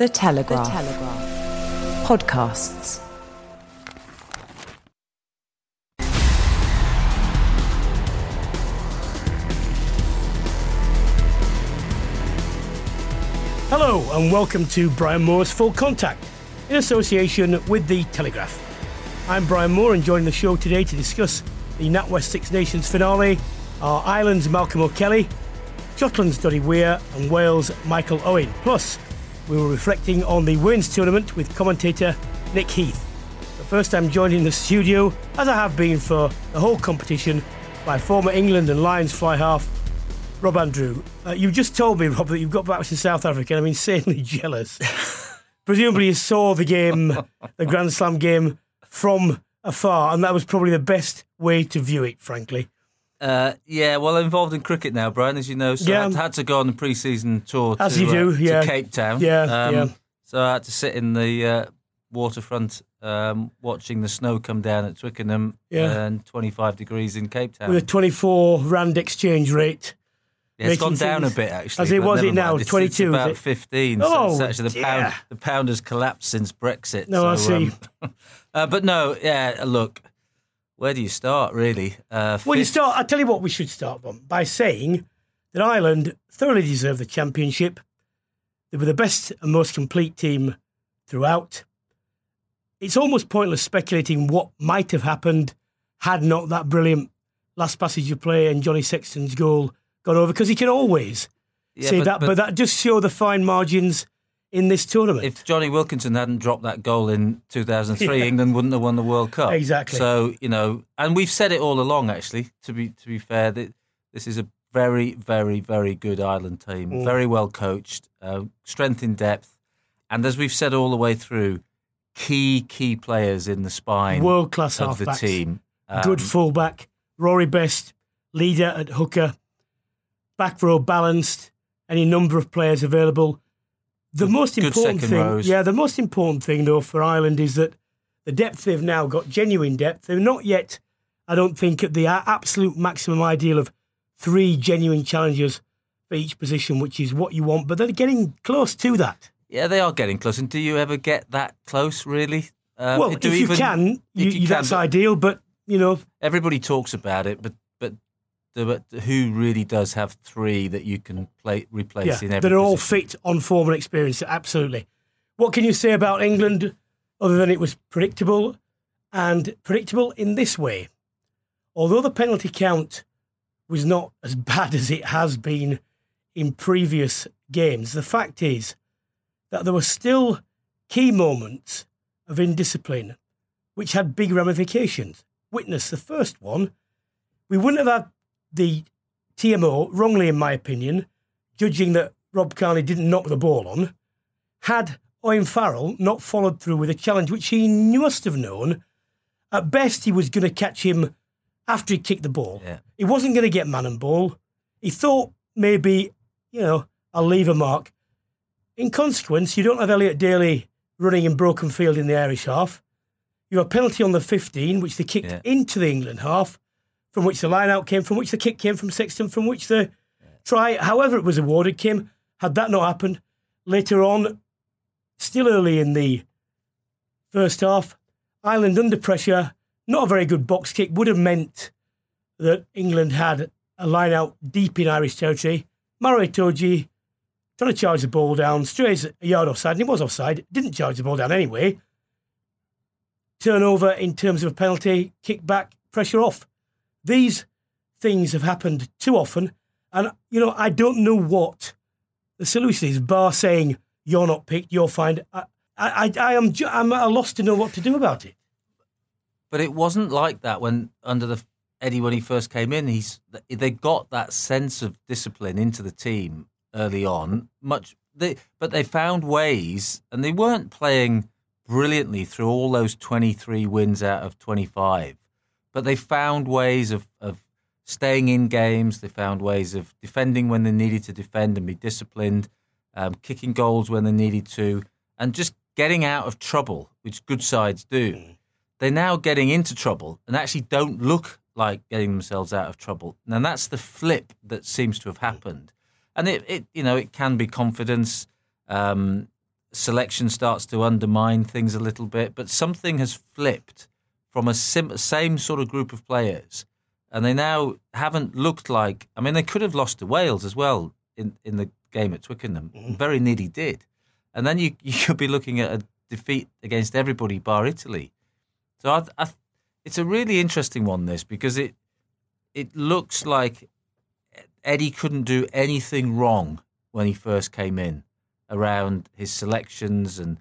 The Telegraph. The Telegraph. Podcasts. Hello, and welcome to Brian Moore's Full Contact in association with The Telegraph. I'm Brian Moore, and joining the show today to discuss the NatWest Six Nations finale are Ireland's Malcolm O'Kelly, Scotland's Doddie Weir, and Wales' Michael Owen. Plus, we were reflecting on the women's tournament with commentator Nick Heath. But first, I'm joined in the studio, as I have been for the whole competition, by former England and Lions fly half Rob Andrew. Uh, you just told me, Rob, that you've got back to South Africa, and I'm insanely jealous. Presumably, you saw the game, the Grand Slam game, from afar, and that was probably the best way to view it, frankly. Uh, yeah, well, involved in cricket now, Brian, as you know. So Yeah. I had to go on the pre-season tour As to, you do, uh, to yeah. Cape Town. Um, Yeah, yeah. So I had to sit in the uh, waterfront um, watching the snow come down at Twickenham Yeah. and 25 degrees in Cape Town. With a 24 rand exchange rate. Yeah, it's gone down a bit actually. As it was it now, 22, It's about it? 15. Oh, so actually the pound. dear. The pound has collapsed since Brexit. No, I see. um, uh, but no, yeah. Look, where do you start really? Uh, Well, you start. I tell you what, we should start from by saying that Ireland thoroughly deserved the championship. They were the best and most complete team throughout. It's almost pointless speculating what might have happened had not that brilliant last passage of play and Johnny Sexton's goal gone over, because he can always Yeah, say but- that. But, but- that just show the fine margins in this tournament. if Jonny Wilkinson hadn't dropped that goal in 2003, Yeah. England wouldn't have won the World Cup. Exactly. So you know, and we've said it all along. Actually, to be to be fair, that this is a very, very, very good Ireland team. Mm. Very well coached, uh, strength in depth, and as we've said all the way through, key key players in the spine World class of the team. Good Um, fullback. Rory Best, leader at hooker. Back row balanced. Any number of players available. The most good important thing, rows. yeah, the most important thing though for Ireland is that the depth they've now got, genuine depth. They're not yet, I don't think, at the absolute maximum ideal of three genuine challengers for each position, which is what you want. But they're getting close to that. Yeah, they are getting close. And do you ever get that close? Really? Um, well, if you even- can, you you- can, that's but- ideal. But you know, everybody talks about it, but but who really does have three that you can play replace in every that are all fit on form and experience. Absolutely. What can you say about England other than it was predictable and predictable in this way? Although the penalty count was not as bad as it has been in previous games, the fact is that there were still key moments of indiscipline which had big ramifications. Witness the first one. We wouldn't have had the TMO, wrongly in my opinion, judging that Rob Kearney didn't knock the ball on, had Owen Farrell not followed through with a challenge which he must have known. At best, he was going to catch him after he kicked the ball. Yeah. He wasn't going to get man and ball. He thought maybe, you know, I'll leave a mark. In consequence, you don't have Elliot Daly running in broken field in the Irish half. You have a penalty on the 15, which they kicked Yeah. into the England half, from which the line out came, from which the kick came from Sexton, from which the try, however it was awarded, came. Had that not happened, later on, still early in the first half, Ireland under pressure, not a very good box kick, would have meant that England had a line out deep in Irish territory. Maro Itoje trying to charge the ball down, strays a yard offside, and he was offside, didn't charge the ball down anyway. Turnover in terms of a penalty, kick back, pressure off. These things have happened too often, and you know, I don't know what the solution is, bar saying you're not picked, you're fined. I, I, I am ju- I'm at a loss to know what to do about it. But it wasn't like that when under the Eddie when he first came in. He's they got that sense of discipline into the team early on. Much they, but they found ways, and they weren't playing brilliantly through all those 23 wins out of 25. But they found ways of, of staying in games. They found ways of defending when they needed to defend and be disciplined, um, kicking goals when they needed to, and just getting out of trouble, which good sides do. Mm. They're now getting into trouble and actually don't look like getting themselves out of trouble. And that's the flip that seems to have mm. happened. And it, it you know, it can be confidence. Um, selection starts to undermine things a little bit, but something has flipped from a sim- same sort of group of players, and they now haven't looked like. I mean, they could have lost to Wales as well in, in the game at Twickenham. Mm. Very nearly did, and then you you could be looking at a defeat against everybody bar Italy. So I, I, it's a really interesting one this because it it looks like Eddie couldn't do anything wrong when he first came in around his selections and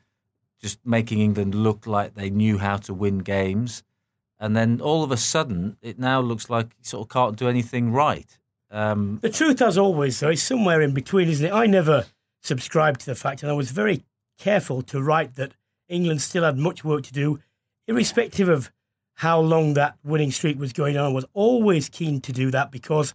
just making England look like they knew how to win games. And then all of a sudden, it now looks like he sort of can't do anything right. Um, the truth, as always, though, is somewhere in between, isn't it? I never subscribed to the fact, and I was very careful to write that England still had much work to do, irrespective of how long that winning streak was going on. I was always keen to do that because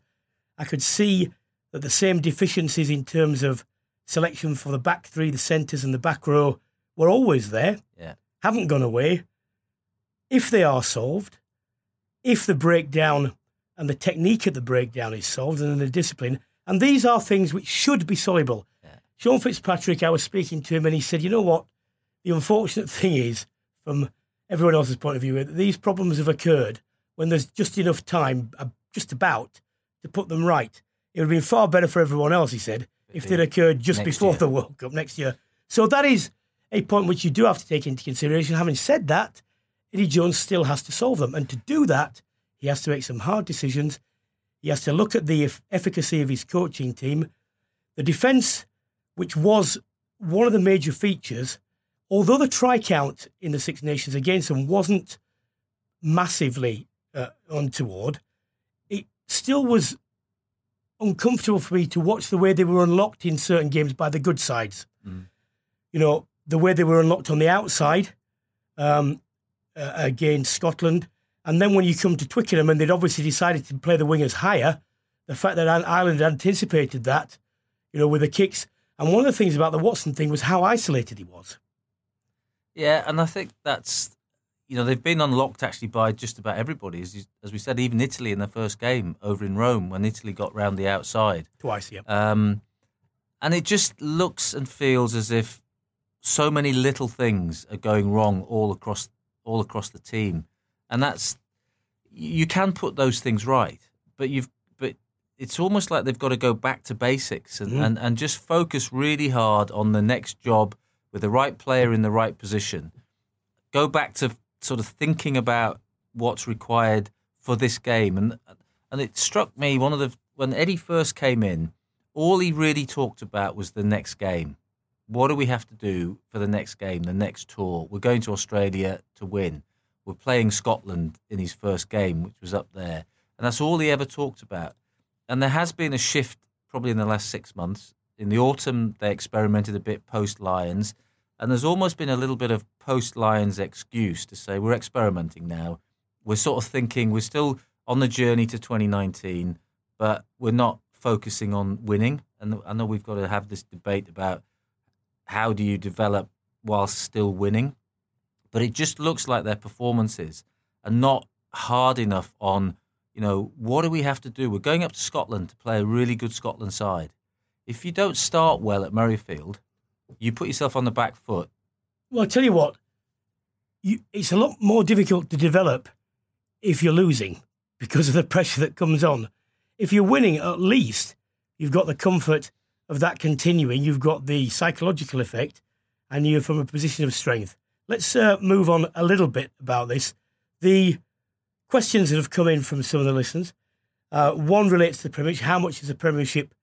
I could see that the same deficiencies in terms of selection for the back three, the centres, and the back row were always there. Yeah. Haven't gone away. If they are solved, if the breakdown and the technique of the breakdown is solved and the discipline, and these are things which should be soluble. Yeah. Sean Fitzpatrick, I was speaking to him and he said, you know what? The unfortunate thing is, from everyone else's point of view, that these problems have occurred when there's just enough time, uh, just about, to put them right. It would have been far better for everyone else, he said, if they'd occurred just next before year. the World Cup next year. So that is a point which you do have to take into consideration. Having said that, Eddie Jones still has to solve them. And to do that, he has to make some hard decisions. He has to look at the efficacy of his coaching team. The defence, which was one of the major features, although the try count in the Six Nations against them wasn't massively uh, untoward, it still was uncomfortable for me to watch the way they were unlocked in certain games by the good sides. Mm. You know, the way they were unlocked on the outside um, uh, against Scotland. And then when you come to Twickenham and they'd obviously decided to play the wingers higher, the fact that Ireland anticipated that, you know, with the kicks. And one of the things about the Watson thing was how isolated he was. Yeah, and I think that's you know, they've been unlocked actually by just about everybody. As, as we said, even Italy in the first game over in Rome when Italy got round the outside. Twice, yeah. Um, and it just looks and feels as if so many little things are going wrong all across all across the team. And that's you can put those things right, but you've but it's almost like they've got to go back to basics and, mm. and, and just focus really hard on the next job with the right player in the right position. Go back to sort of thinking about what's required for this game. And and it struck me one of the when Eddie first came in, all he really talked about was the next game. What do we have to do for the next game, the next tour? We're going to Australia to win. We're playing Scotland in his first game, which was up there. And that's all he ever talked about. And there has been a shift probably in the last six months. In the autumn, they experimented a bit post Lions. And there's almost been a little bit of post Lions excuse to say we're experimenting now. We're sort of thinking we're still on the journey to 2019, but we're not focusing on winning. And I know we've got to have this debate about how do you develop while still winning. But it just looks like their performances are not hard enough on, you know, what do we have to do? We're going up to Scotland to play a really good Scotland side. If you don't start well at Murrayfield, you put yourself on the back foot. Well, I tell you what, you, it's a lot more difficult to develop if you're losing because of the pressure that comes on. If you're winning, at least you've got the comfort of that continuing. You've got the psychological effect, and you're from a position of strength. Let's uh, move on a little bit about this. The questions that have come in from some of the listeners. Uh, one relates to the Premiership. How much is the Premiership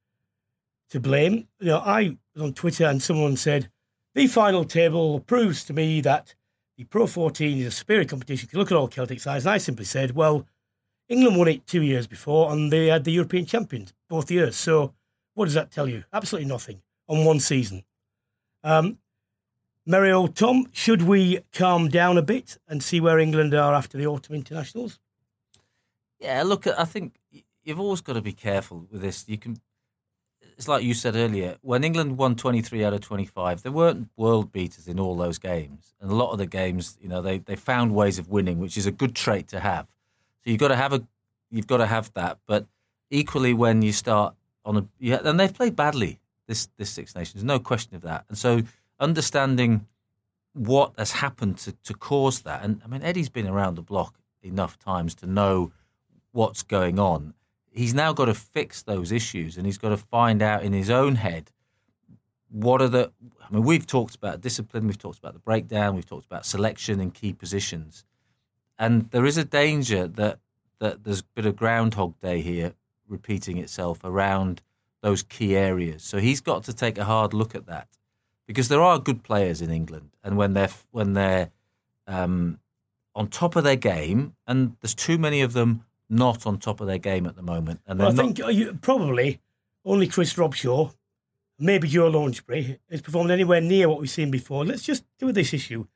to blame? You know, I was on Twitter and someone said, the final table proves to me that the Pro 14 is a superior competition. You look at all Celtic sides. And I simply said, well, England won it two years before, and they had the European champions both years. So, what does that tell you? Absolutely nothing on one season. Um, Mario, Tom, should we calm down a bit and see where England are after the autumn internationals? Yeah, look, I think you've always got to be careful with this. You can, it's like you said earlier, when England won 23 out of 25, there weren't world beaters in all those games. And a lot of the games, you know, they, they found ways of winning, which is a good trait to have. So you've got to have a, you've got to have that. But equally, when you start on a, yeah, and they've played badly this this Six Nations, no question of that. And so understanding what has happened to, to cause that, and I mean Eddie's been around the block enough times to know what's going on. He's now got to fix those issues, and he's got to find out in his own head what are the. I mean, we've talked about discipline, we've talked about the breakdown, we've talked about selection in key positions, and there is a danger that that there's a bit of Groundhog Day here repeating itself around those key areas. So he's got to take a hard look at that because there are good players in England, and when they're when they're um, on top of their game, and there's too many of them not on top of their game at the moment. And well, I not... think uh, probably only Chris Robshaw, maybe Joe Launchbury, has performed anywhere near what we've seen before. Let's just do with this issue.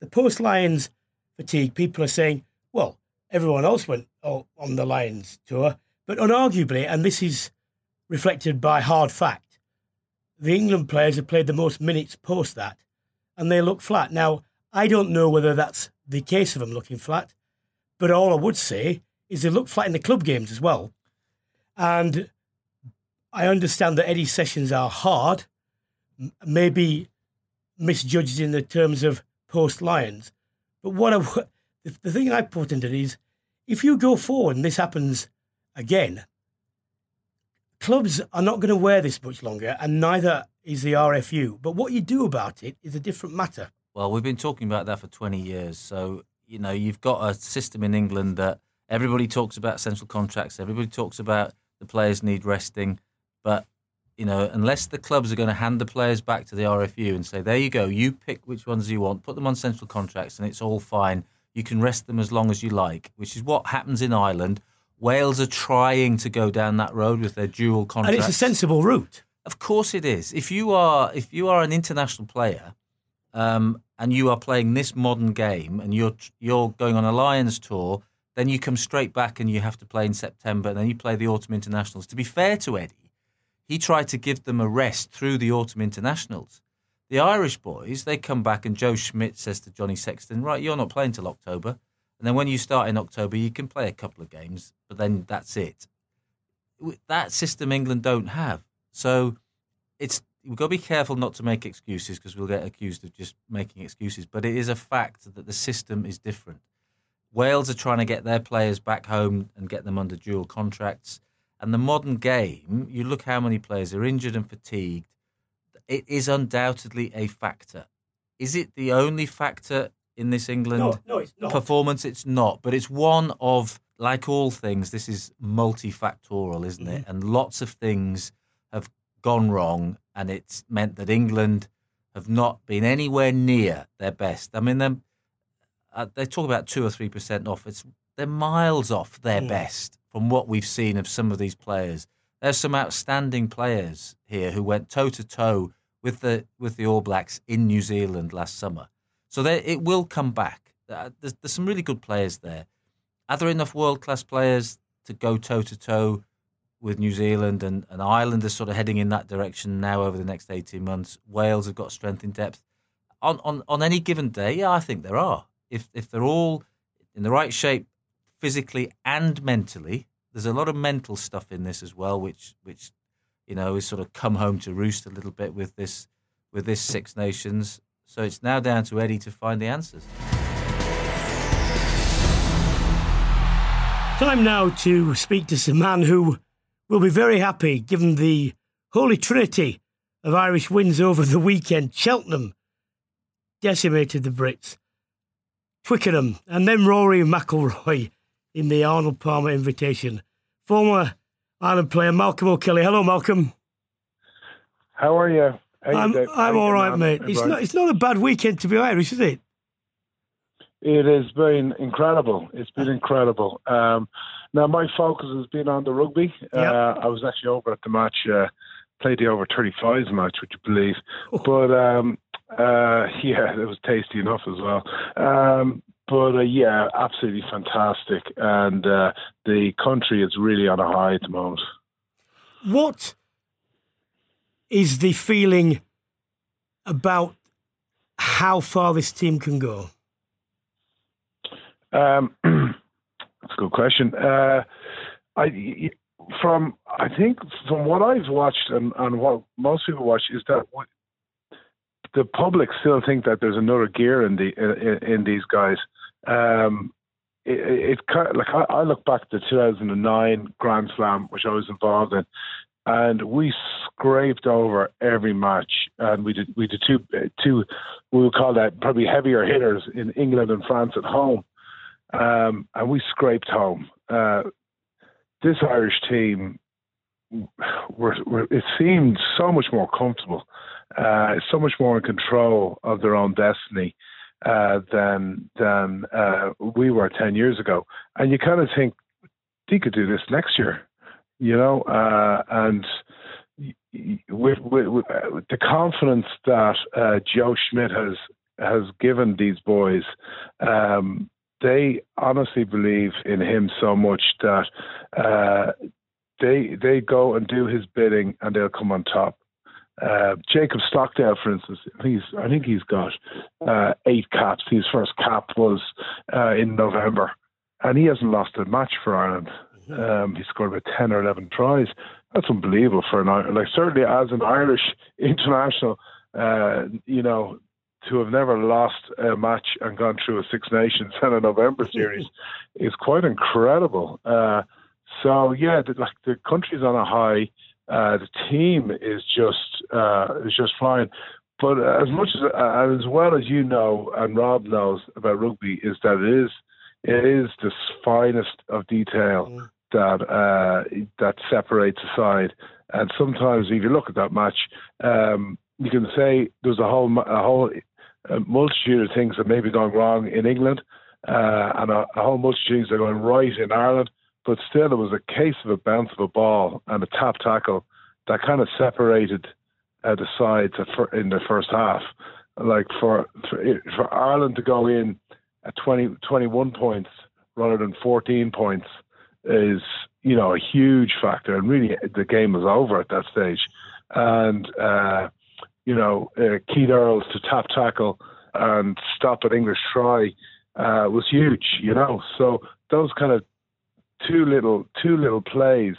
The post Lions fatigue. People are saying, well, everyone else went oh, on the Lions tour, but unarguably, and this is reflected by hard fact. The England players have played the most minutes post that, and they look flat. Now, I don't know whether that's the case of them looking flat, but all I would say is they look flat in the club games as well. And I understand that Eddie's sessions are hard, maybe misjudged in the terms of post Lions. But what I, the thing I put into it is if you go forward and this happens again, clubs are not going to wear this much longer, and neither is the RFU. But what you do about it is a different matter. Well, we've been talking about that for 20 years. So, you know, you've got a system in England that everybody talks about central contracts, everybody talks about the players need resting. But, you know, unless the clubs are going to hand the players back to the RFU and say, there you go, you pick which ones you want, put them on central contracts, and it's all fine. You can rest them as long as you like, which is what happens in Ireland Wales are trying to go down that road with their dual contracts. And it's a sensible route. Of course it is. If you are if you are an international player um, and you are playing this modern game and you're you're going on a Lions tour, then you come straight back and you have to play in September and then you play the autumn internationals. To be fair to Eddie, he tried to give them a rest through the autumn internationals. The Irish boys, they come back and Joe Schmidt says to Johnny Sexton, right, you're not playing till October. And then when you start in October, you can play a couple of games, but then that's it. That system England don't have. So it's we've got to be careful not to make excuses because we'll get accused of just making excuses. But it is a fact that the system is different. Wales are trying to get their players back home and get them under dual contracts. And the modern game, you look how many players are injured and fatigued. It is undoubtedly a factor. Is it the only factor in this England no, no, it's performance. It's not, but it's one of like all things. This is multifactorial, isn't mm-hmm. it? And lots of things have gone wrong, and it's meant that England have not been anywhere near their best. I mean, uh, they talk about two or three percent off. It's they're miles off their mm. best from what we've seen of some of these players. There's some outstanding players here who went toe to toe with the with the All Blacks in New Zealand last summer so it will come back. Uh, there's, there's some really good players there. Are there enough world class players to go toe to toe with New Zealand and, and Ireland is sort of heading in that direction now over the next 18 months? Wales have got strength in depth. On, on, on any given day, yeah, I think there are. If, if they're all in the right shape physically and mentally, there's a lot of mental stuff in this as well, which, which you know, is sort of come home to roost a little bit with this with this Six Nations. So it's now down to Eddie to find the answers. Time now to speak to some man who will be very happy given the holy trinity of Irish wins over the weekend. Cheltenham decimated the Brits. Twickenham and then Rory McIlroy in the Arnold Palmer invitation. Former Ireland player Malcolm O'Kelly. Hello, Malcolm. How are you? I'm, I'm all right, mate. It's not, it's not a bad weekend to be Irish, is it? It has been incredible. It's been incredible. Um, now my focus has been on the rugby. Yep. Uh, I was actually over at the match, uh, played the over 35s match, would you believe? Oh. But um, uh, yeah, it was tasty enough as well. Um, but uh, yeah, absolutely fantastic, and uh, the country is really on a high at the moment. What is the feeling about how far this team can go? Um, that's a good question. Uh, I from I think from what I've watched and, and what most people watch is that the public still think that there's another gear in the in, in these guys. Um, it, it, like I, I look back to 2009 Grand Slam, which I was involved in, and we scraped over every match, and we did we did two two we would call that probably heavier hitters in England and France at home, um, and we scraped home. Uh, this Irish team, were, were, it seemed so much more comfortable, uh, so much more in control of their own destiny uh, than than uh, we were ten years ago. And you kind of think they could do this next year, you know, uh, and. With, with, with, the confidence that uh, Joe Schmidt has has given these boys, um, they honestly believe in him so much that uh, they they go and do his bidding and they'll come on top. Uh, Jacob Stockdale, for instance, he's I think he's got uh, eight caps. His first cap was uh, in November, and he hasn't lost a match for Ireland. Um, he scored about ten or eleven tries. That's unbelievable for an like certainly as an Irish international. Uh, you know, to have never lost a match and gone through a Six Nations and a November series is quite incredible. Uh, so yeah, the, like the country's on a high. Uh, the team is just uh, is just flying. But as much as uh, as well as you know and Rob knows about rugby is that it is it is the finest of detail. That uh, that separates a side. And sometimes, if you look at that match, um, you can say there's a whole a whole a multitude of things that may be going wrong in England, uh, and a, a, whole multitude of things that are going right in Ireland. But still, it was a case of a bounce of a ball and a tap tackle that kind of separated uh, the sides in the first half. Like for, for, for Ireland to go in at 20, 21 points rather than 14 points is you know a huge factor, and really the game was over at that stage. And uh, you know, uh, Keith Earls to tap tackle and stop an English try uh, was huge, you know. So those kind of two little two little plays,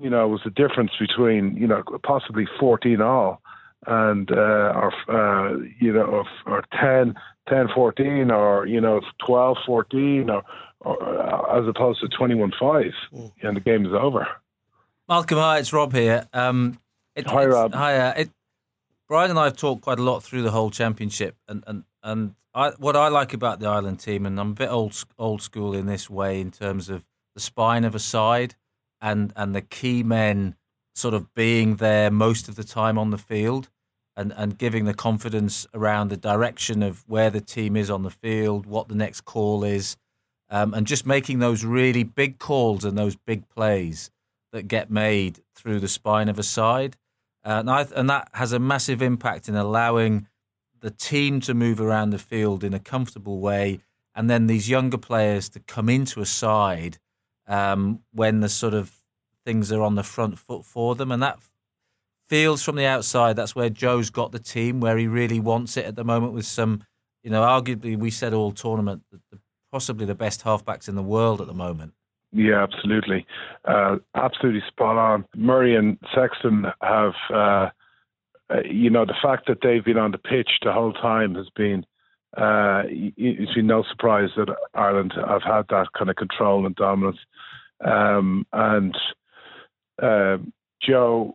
you know, was the difference between you know possibly fourteen all and uh, or uh, you know or, or 10, 10 14 or you know 12 14 or, as opposed to 21 5 mm. and the game is over. Malcolm, hi, it's Rob here. Um, it, hi, Rob. Hi. Uh, it, Brian and I have talked quite a lot through the whole championship, and and and I, what I like about the Ireland team, and I'm a bit old old school in this way in terms of the spine of a side, and and the key men sort of being there most of the time on the field, and and giving the confidence around the direction of where the team is on the field, what the next call is, um, and just making those really big calls and those big plays that get made through the spine of a side. Uh, and, I, and that has a massive impact in allowing the team to move around the field in a comfortable way, and then these younger players to come into a side um, when the sort of things are on the front foot for them, and that feels from the outside that's where Joe's got the team where he really wants it at the moment with some, you know, arguably we said all tournament possibly the best halfbacks in the world at the moment. Yeah, absolutely. Uh, absolutely spot on. Murray and Sexton have, uh, uh, you know, the fact that they've been on the pitch the whole time has been, uh, it's been no surprise that Ireland have had that kind of control and dominance. Um, and uh, Joe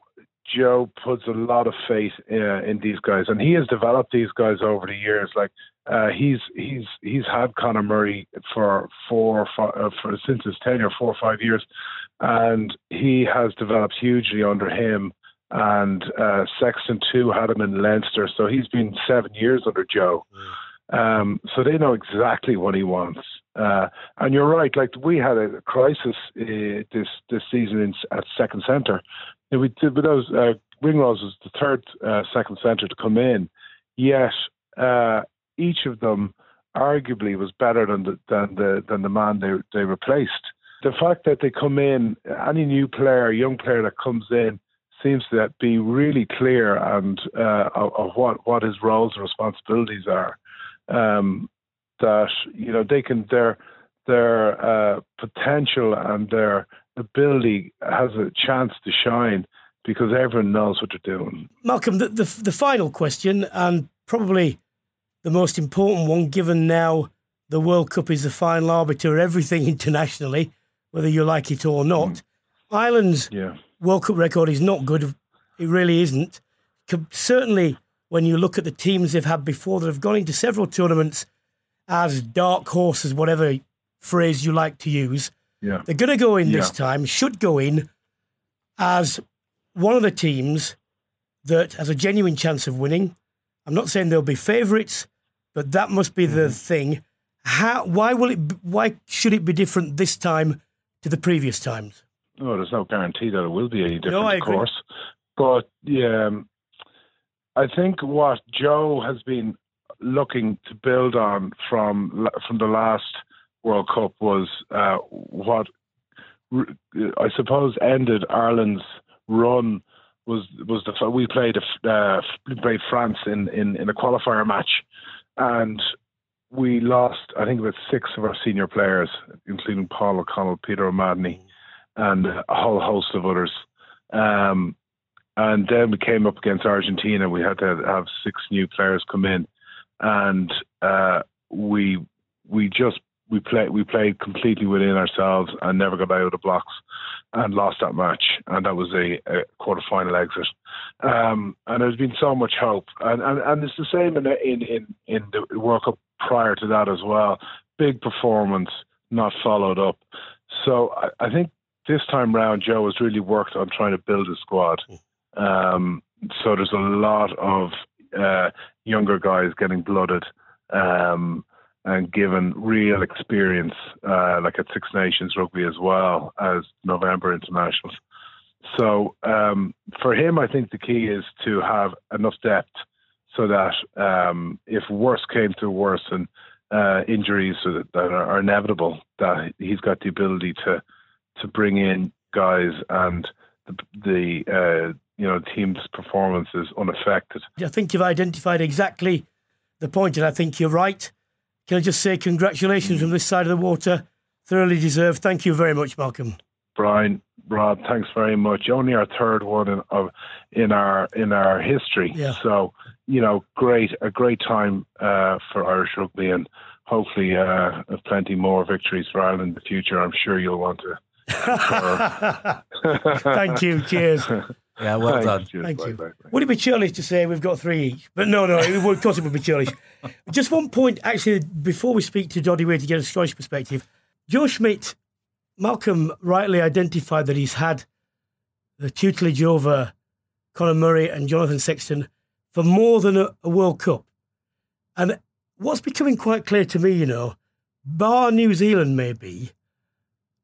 Joe puts a lot of faith uh, in these guys, and he has developed these guys over the years. Like uh, he's he's he's had Conor Murray for four five, uh, for since his tenure, four or five years, and he has developed hugely under him. And uh, Sexton too had him in Leinster, so he's been seven years under Joe. Um, so they know exactly what he wants. Uh, and you're right. Like we had a crisis uh, this this season in, at second centre. We did, but those uh, Ringrose was the third uh, second centre to come in. Yet uh, each of them arguably was better than the than the than the man they they replaced. The fact that they come in, any new player, young player that comes in, seems to be really clear and uh, of, of, what what his roles and responsibilities are. Um, that you know they can their their uh, potential and their ability has a chance to shine because everyone knows what they're doing. Malcolm, the, the, the final question and probably the most important one, given now the World Cup is the final arbiter of everything internationally, whether you like it or not. Mm. Ireland's yeah. World Cup record is not good. It really isn't. Certainly, when you look at the teams they've had before that have gone into several tournaments as dark horses, whatever phrase you like to use, yeah. they're going to go in yeah. this time, should go in as one of the teams that has a genuine chance of winning. I'm not saying they'll be favourites, but that must be the mm-hmm. thing. How? Why will it? Why should it be different this time to the previous times? Oh, there's no guarantee that it will be any different, no, of course. But yeah, um, I think what Joe has been looking to build on from from the last World Cup was uh, what I suppose ended Ireland's run was was the we played uh, we played France in, in in a qualifier match, and we lost I think about six of our senior players, including Paul O'Connell, Peter O'Mahony, and a whole host of others. Um, and then we came up against Argentina. We had to have six new players come in, and uh, we we just we played we played completely within ourselves and never got out of the blocks and lost that match. And that was a, a quarter final exit. Um, and there's been so much hope. And, and, and it's the same in, in in in the World Cup prior to that as well. Big performance not followed up. So I, I think this time round Joe has really worked on trying to build a squad um, so there's a lot of uh, younger guys getting blooded um, and given real experience, uh, like at Six Nations rugby as well as November internationals. So um, for him, I think the key is to have enough depth so that um, if worse came to worse and uh, injuries that, are inevitable, that he's got the ability to to bring in guys and the, the uh, you know team's performance is unaffected. I think you've identified exactly the point, and I think you're right. Can I just say congratulations from this side of the water? Thoroughly deserved. Thank you very much, Malcolm. Brian, Rob, thanks very much. Only our third one in, of, in our in our history. Yeah. So you know, great a great time uh, for Irish rugby, and hopefully uh, plenty more victories for Ireland in the future. I'm sure you'll want to. Thank you. Cheers. Yeah, well done. Thank you. Bye, bye. Would it be churlish to say we've got three each? But no, no, it would, of course it would be churlish. Just one point, actually, before we speak to Doddie Weir to get a Scottish perspective, Joe Schmidt, Malcolm rightly identified that he's had the tutelage over Conor Murray and Jonathan Sexton for more than a, a World Cup. And what's becoming quite clear to me, you know, bar New Zealand maybe,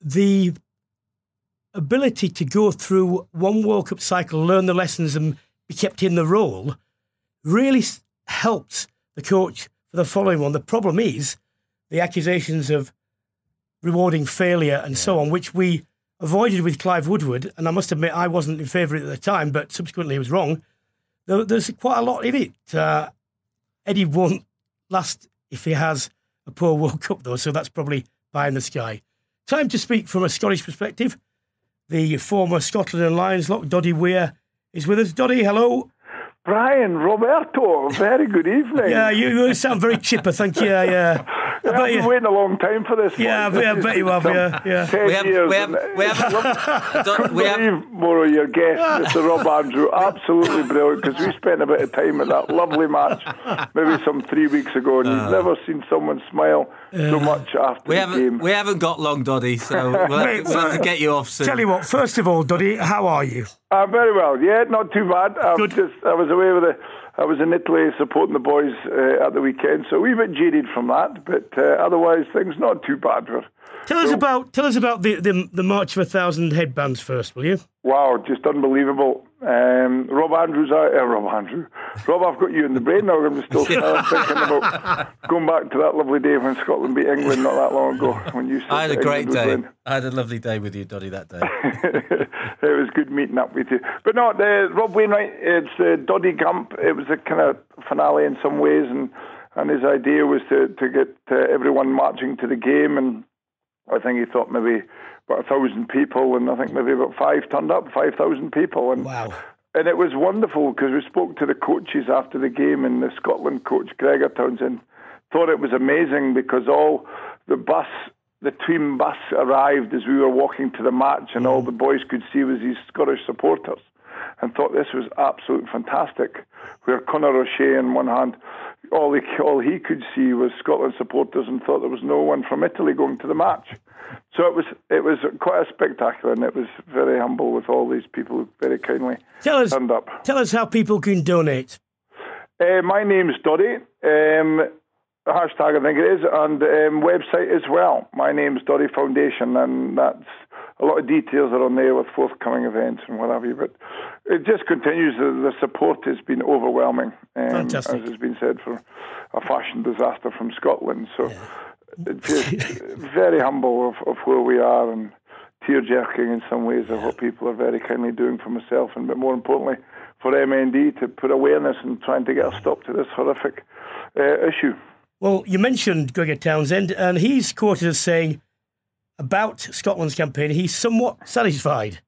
the ability to go through one World Cup cycle, learn the lessons, and be kept in the role really helped the coach for the following one. The problem is the accusations of rewarding failure and yeah. so on, which we avoided with Clive Woodward. And I must admit, I wasn't in favour at the time, but subsequently he was wrong. there's quite a lot in it. Uh, Eddie won't last if he has a poor World Cup, though, so that's probably pie in the sky. Time to speak from a Scottish perspective the former Scotland and Lions lock, Doddie Weir, is with us. Doddie, hello. Brian, Roberto, very good evening. yeah, you, you sound very chipper, thank you. Yeah. I have been waiting a long time for this. Yeah, I, I bet you have. Yeah, yeah. Ten we have, years. We have, we have, couldn't we have, believe more of your guest, Mr. Rob Andrew. Absolutely brilliant because we spent a bit of time at that lovely match, maybe some three weeks ago, and uh, you've never seen someone smile so much after we the haven't, game. We haven't got long, Doddie, so we'll, have, we'll have to get you off soon. Tell you what, first of all, Doddie, how are you? Uh, very well. Yeah, not too bad. i Good. Just, I was away with the. I was in Italy supporting the boys uh, at the weekend, so a wee bit jaded from that. But uh, otherwise, things not too bad. We're, Tell us about tell us about the, the the March of a Thousand Headbands first, will you? Wow, just unbelievable. Um, Rob Andrews, uh, uh, Rob Andrew, Rob, I've got you in the brain now. I'm still thinking about going back to that lovely day when Scotland beat England not that long ago. When you I had a said great England day. winning. I had a lovely day with you, Doddie, that day. it was good meeting up with you. But no, the, Rob Wainwright, it's uh, Doddie Gump. It was a kind of finale in some ways, and, and his idea was to, to get uh, everyone marching to the game. And I think he thought maybe about a thousand people, and I think maybe about five turned up, 5,000 people. And Wow. and it was wonderful because we spoke to the coaches after the game, and the Scotland coach Gregor Townsend thought it was amazing because all the bus, the team bus arrived as we were walking to the match, and all mm. the boys could see was these Scottish supporters, and thought this was absolutely fantastic. Where Conor O'Shea in one hand, all he all he could see was Scotland supporters, and thought there was no one from Italy going to the match. So it was it was quite a spectacular, and it was very humble with all these people who very kindly Tell us turned up. tell us how people can donate. Uh, my name's Doddie. Um, hashtag I think it is, and um, website as well. My name's Doddie Foundation, and that's a lot of details are on there with forthcoming events and what have you. But it just continues. The, the support has been overwhelming, um, Fantastic. as has been said for a fashion disaster from Scotland. So it's just very humble of, of where we are and tear jerking in some ways of what people are very kindly doing for myself and but more importantly for MND to put awareness and trying to get a stop to this horrific uh, issue. Well, you mentioned Gregor Townsend, and he's quoted as saying about Scotland's campaign, he's somewhat satisfied.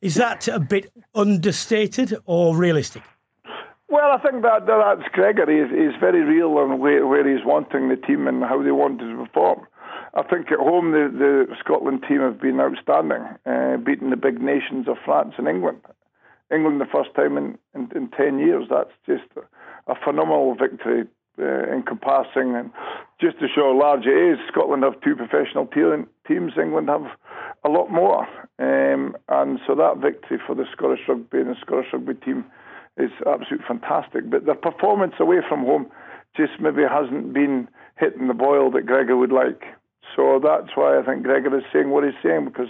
Is that a bit understated or realistic? Well, I think that that- that's Gregory. He's, he's very real on where, where he's wanting the team and how they want to perform. I think at home the, the Scotland team have been outstanding, uh, beating the big nations of France and England. England the first time in, in, in 10 years. That's just a phenomenal victory uh, encompassing. And just to show how large it is, Scotland have two professional te- teams, England have a lot more. Um, and so that victory for the Scottish rugby and the Scottish rugby team is absolutely fantastic. But their performance away from home just maybe hasn't been hitting the boil that Gregor would like. So that's why I think Gregor is saying what he's saying because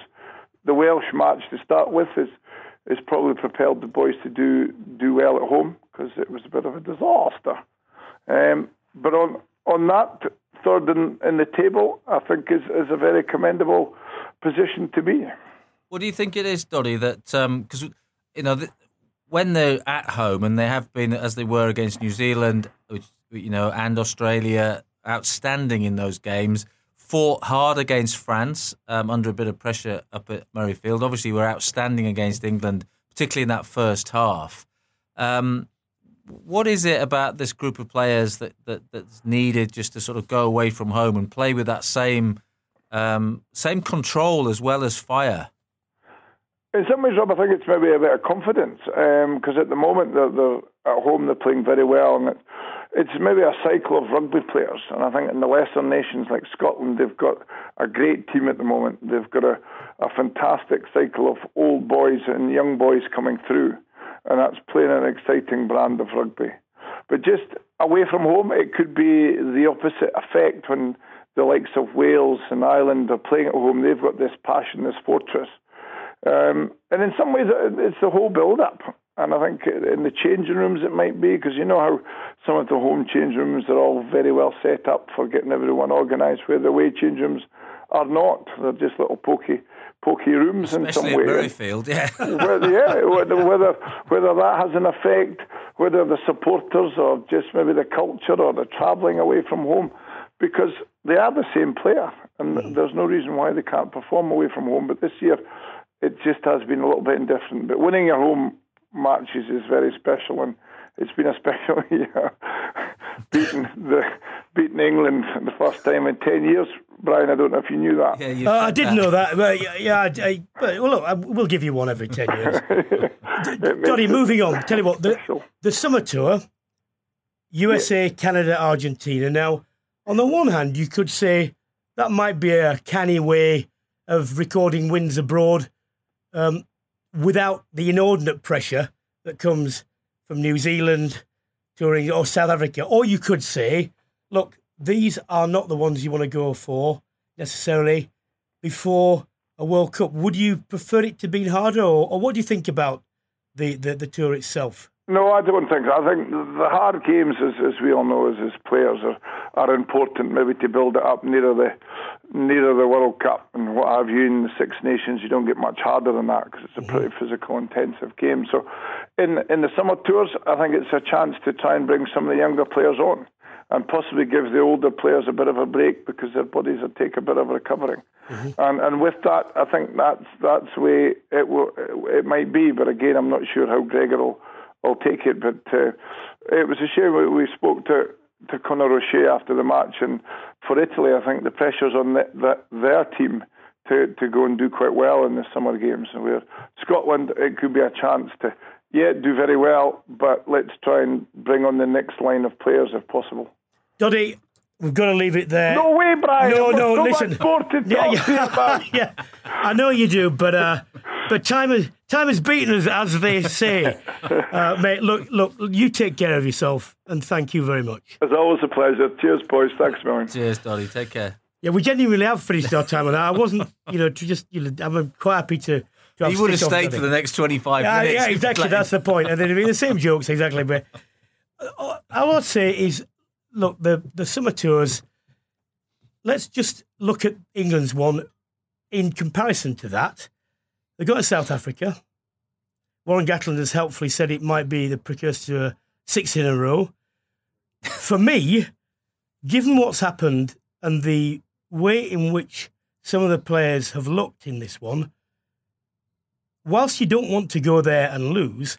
the Welsh match to start with is is probably propelled the boys to do do well at home because it was a bit of a disaster. Um, but on on that third in, in the table, I think is is a very commendable position to be. What do you think it is, Doddie? That because you know when they're at home and they have been as they were against New Zealand, which you know, and Australia, outstanding in those games. Fought hard against France um, under a bit of pressure up at Murrayfield. Obviously, we're outstanding against England, particularly in that first half. Um, what is it about this group of players that, that that's needed just to sort of go away from home and play with that same um, same control as well as fire? In some ways, Rob, I think it's maybe a bit of confidence because at the moment they're, they're at home, they're playing very well, and it's, it's maybe a cycle of rugby players. And I think in the Western nations like Scotland, they've got a great team at the moment. They've got a, a fantastic cycle of old boys and young boys coming through, and that's playing an exciting brand of rugby. But just away from home, it could be the opposite effect when the likes of Wales and Ireland are playing at home. They've got this passion, this fortress. Um, and in some ways, it's the whole build-up. And I think in the changing rooms it might be, because you know how some of the home change rooms are all very well set up for getting everyone organised, where the away change rooms are not. They're just little pokey, pokey rooms in some Especially way. Murrayfield, yeah. whether, yeah, whether, whether whether that has an effect, whether the supporters or just maybe the culture or the travelling away from home, because they are the same player, and mm. there's no reason why they can't perform away from home. But this year, it just has been a little bit indifferent. But winning your home matches is very special, and it's been a special year. Beating the beating England the first time in ten years, Brian. I don't know if you knew that. yeah Uh, I did that. know that. Well, yeah, yeah I, I, but, well, look, I, we'll give you one every 10 years. Doddie, moving on. Tell you what, the, the summer tour, USA, Canada, Argentina. Now, on the one hand, you could say that might be a canny way of recording wins abroad. Um, without the inordinate pressure that comes from New Zealand or South Africa. Or you could say, look, these are not the ones you want to go for necessarily before a World Cup. Would you prefer it to be harder, or, or what do you think about the, the, the tour itself? No, I don't think so. I think the hard games, as, as we all know, as, as players, are, are important. Maybe to build it up nearer the nearer the World Cup and what have you. In the Six Nations, you don't get much harder than that because it's a pretty mm-hmm. physical, intensive game. So, in in the summer tours, I think it's a chance to try and bring some of the younger players on and possibly give the older players a bit of a break because their bodies will take a bit of recovering. Mm-hmm. And and with that, I think that's that's the way it will it might be. But again, I'm not sure how Gregor will, will take it. But uh, it was a shame we spoke to to Conor O'Shea after the match, and for Italy, I think the pressure's on the, the, their team to, to go and do quite well in the summer games. And Where Scotland, it could be a chance to yeah do very well, but let's try and bring on the next line of players if possible. Doddie, we've got to leave it there. No way, Brian. No, no, so listen. yeah, yeah, yeah, I know you do, but uh, but time is time has beaten us, as they say. Uh, mate, look, look, you take care of yourself, and thank you very much. It's always a pleasure. Cheers, boys. Thanks, man. Cheers, Doddie. Take care. Yeah, we genuinely have finished our time on that. I wasn't, you know, to just, you know, I'm quite happy to. to he would have stayed for the next 25 yeah, minutes. Yeah, exactly. That's the point. And then it'd be the same jokes, exactly. But uh, all I'd say is look, the, the summer tours, let's just look at England's one in comparison to that. They got to South Africa. Warren Gatland has helpfully said it might be the precursor to a six in a row. For me, given what's happened and the way in which some of the players have looked in this one, whilst you don't want to go there and lose,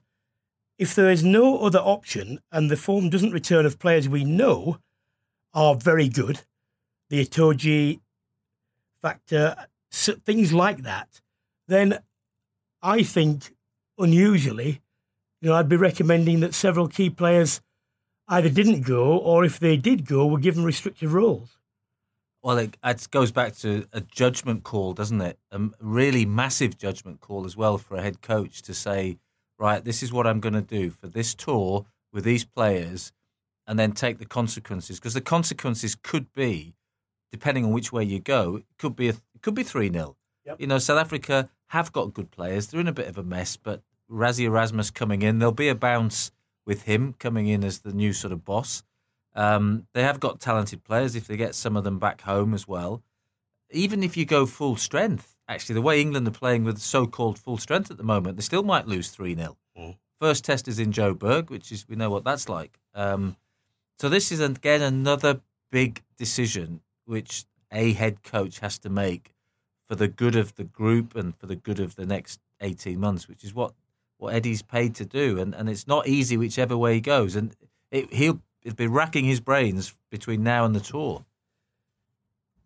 if there is no other option and the form doesn't return of players we know are very good, the Itoje factor, things like that, then I think unusually, you know, I'd be recommending that several key players either didn't go or if they did go, were given restricted roles. Well, it, it, goes back to a judgment call, doesn't it? A really massive judgment call as well for a head coach to say, right, this is what I'm going to do for this tour with these players, and then take the consequences because the consequences could be, depending on which way you go, it could be a, it could be three 0 yep. You know, South Africa have got good players. They're in a bit of a mess, but Rassie Erasmus coming in, there'll be a bounce with him coming in as the new sort of boss. Um, they have got talented players if they get some of them back home as well. Even if you go full strength, actually, the way England are playing with so called full strength at the moment, they still might lose 3 0. Mm. First test is in Joburg, which is, we know what that's like. Um, so this is, again, another big decision which a head coach has to make for the good of the group and for the good of the next 18 months, which is what, what Eddie's paid to do. And, and it's not easy whichever way he goes. And it, he'll, he'll be racking his brains between now and the tour.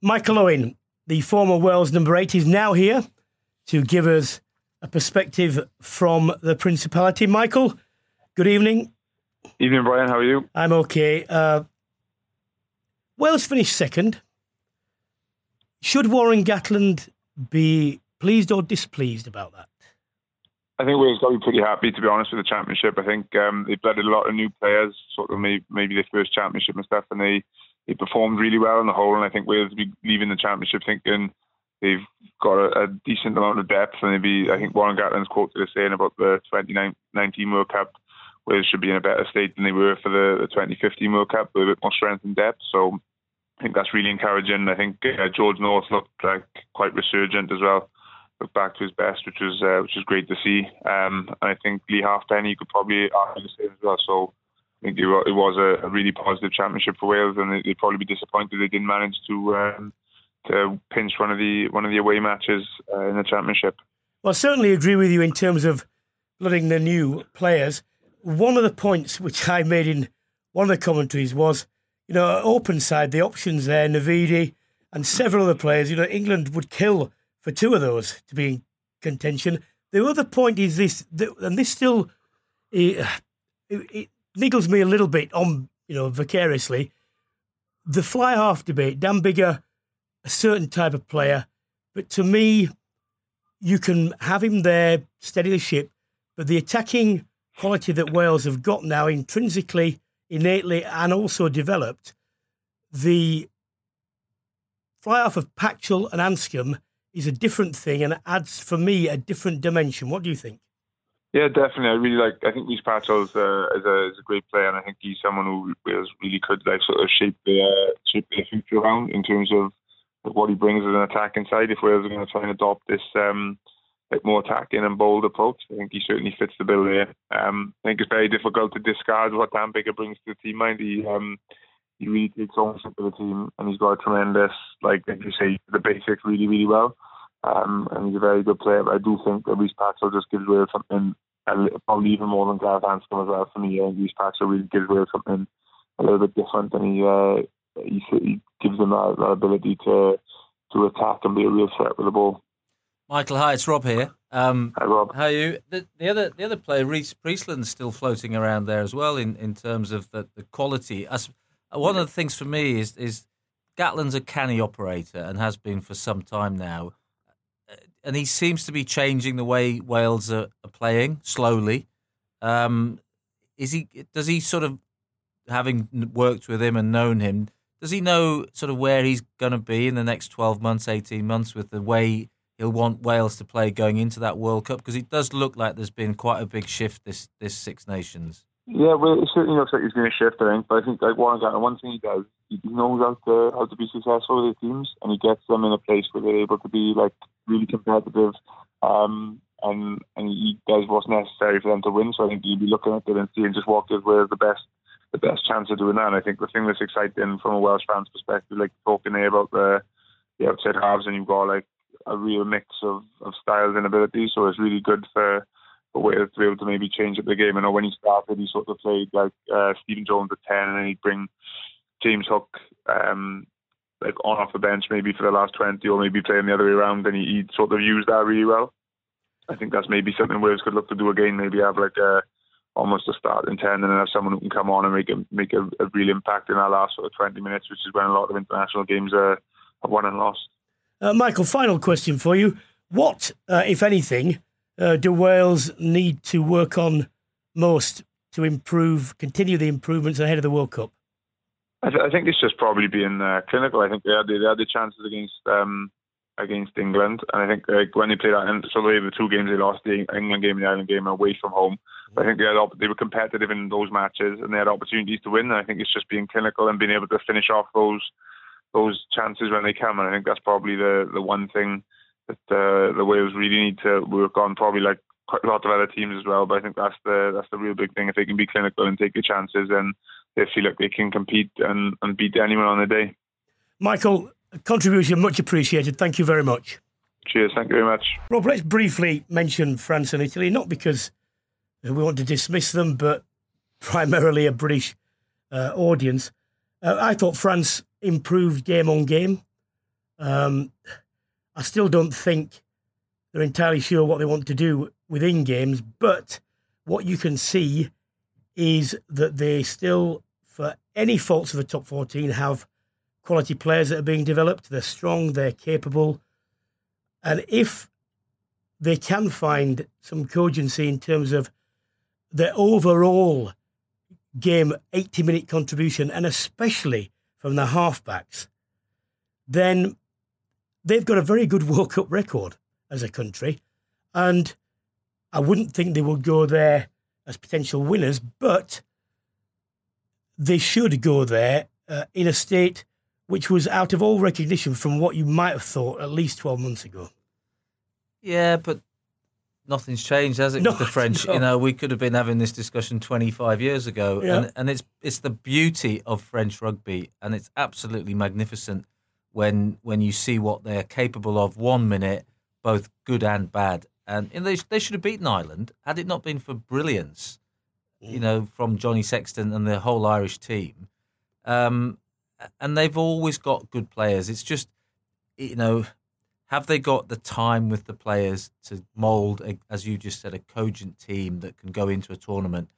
Michael Owen, the former world's number eight, is now here to give us a perspective from the Principality. Michael, good evening. Evening, Brian. How are you? I'm okay. Uh, Wales finished second. Should Warren Gatland be pleased or displeased about that? I think Wales got to be pretty happy, to be honest, with the championship. I think um, they blooded a lot of new players, sort of maybe, maybe their first championship and stuff, and they they performed really well on the whole. And I think Wales will be leaving the championship thinking they've got a, a decent amount of depth. And maybe I think Warren Gatland's quoted as saying about the 2019 World Cup, Wales should be in a better state than they were for the, the 2015 World Cup with a bit more strength and depth. So I think that's really encouraging. I think uh, George North looked like quite resurgent as well. Looked back to his best, which was uh, which was great to see. Um, and I think Leigh Halfpenny could probably argue the same as well. So I think it was a, really positive championship for Wales, and they'd probably be disappointed they didn't manage to um, to pinch one of the one of the away matches uh, in the championship. Well, I certainly agree with you in terms of blooding the new players. One of the points which I made in one of the commentaries was, you know, open side, the options there, Navidi and several other players. You know, England would kill for two of those to be in contention. The other point is this, and this still it, it, niggles me a little bit on, you know, vicariously. The fly half debate, Dan Biggar, a certain type of player, but to me, you can have him there, steady the ship, but the attacking quality that Wales have got now, intrinsically, innately, and also developed, the fly half of Patchell and Anscombe is a different thing and adds, for me, a different dimension. What do you think? Yeah, definitely. I really like. I think Rhys Patchell is a, is a, is a great player, and I think he's someone who really could like sort of shape the uh, shape the future around in terms of what he brings as an attacking side. If Wales are going to try and adopt this um, like more attacking and bold approach, I think he certainly fits the bill there. Um, I think it's very difficult to discard what Dan Biggar brings to the team. Mind he um, he really takes ownership of the team, and he's got a tremendous, like like you say, the basics really really well. Um, and he's a very good player. But I do think that Rhys Patchell just gives Wales something, and probably even more than Gareth Anscombe as well for me. I think Rhys Patchell really gives Wales something a little bit different, and he uh, he, he gives them that, that ability to to attack and be a real threat with the ball. Michael, hi, it's Rob here. Um, hi, Rob. How are you? The, the other the other player, Rhys Priestland's still floating around there as well in, in terms of the, the quality. As, one of the things for me is is Gatland's a canny operator and has been for some time now, and he seems to be changing the way Wales are, are playing slowly. Um, is he? Does he sort of, having worked with him and known him, does he know sort of where he's going to be in the next twelve months, eighteen months with the way he'll want Wales to play going into that World Cup? Because it does look like there's been quite a big shift this this Six Nations. Yeah, well, it certainly looks like he's going to shift. I think, but I think like Warren Gatland, one thing he does, he knows how to how to be successful with his teams, and he gets them in a place where they're able to be like really competitive. Um, and and he does what's necessary for them to win. So I think you'd be looking at it and seeing just what where the best the best chance of doing that. And I think the thing that's exciting from a Welsh fan's perspective, like talking there about the the outside halves, and you've got like a real mix of, of styles and abilities. So it's really good for, for Wales to be able to maybe change up the game. I know when he started, he sort of played like uh, Stephen Jones at 10 and he'd bring James Hook um, like on off the bench maybe for the last 20 or maybe playing the other way around and he, he'd sort of used that really well. I think that's maybe something Wales could look to do again, maybe have like a almost a start in 10 and then have someone who can come on and make a, make a, a real impact in that last sort of 20 minutes, which is when a lot of international games are won and lost. Uh, Michael, final question for you. What, uh, if anything, uh, do Wales need to work on most to improve, continue the improvements ahead of the World Cup? I, th- I think it's just probably being uh, clinical. I think they had, the, they had the chances against um, against England, and I think like, when they played that, and so they the two games they lost, the England game and the Ireland game, away from home. I think they had they were competitive in those matches, and they had opportunities to win. And I think it's just being clinical and being able to finish off those those chances when they come. And I think that's probably the the one thing that uh, the Wales really need to work on. Probably like quite a lot of other teams as well. But I think that's the that's the real big thing. If they can be clinical and take the chances, then they feel like they can compete and, and beat anyone on the day. Michael, contribution much appreciated. Thank you very much. Cheers. Thank you very much. Rob, let's briefly mention France and Italy, not because we want to dismiss them, but primarily a British uh, audience. Uh, I thought France improved game on game. Um, I still don't think they're entirely sure what they want to do within games, but what you can see is that they still, for any faults of the top 14, have quality players that are being developed. They're strong, they're capable. And if they can find some cogency in terms of their overall game 80 minute contribution, and especially from the halfbacks, then they've got a very good World Cup record as a country. And I wouldn't think they would go there as potential winners, but they should go there uh, in a state which was out of all recognition from what you might have thought at least 12 months ago. Yeah, but nothing's changed, has it, no, with the French? No. You know, we could have been having this discussion 25 years ago, yeah. and, and it's it's the beauty of French rugby, and it's absolutely magnificent when when you see what they're capable of one minute, both good and bad. And, and they they should have beaten Ireland had it not been for brilliance, mm. you know, from Johnny Sexton and the whole Irish team. Um, and they've always got good players. It's just, you know, have they got the time with the players to mould, a, as you just said, a cogent team that can go into a tournament?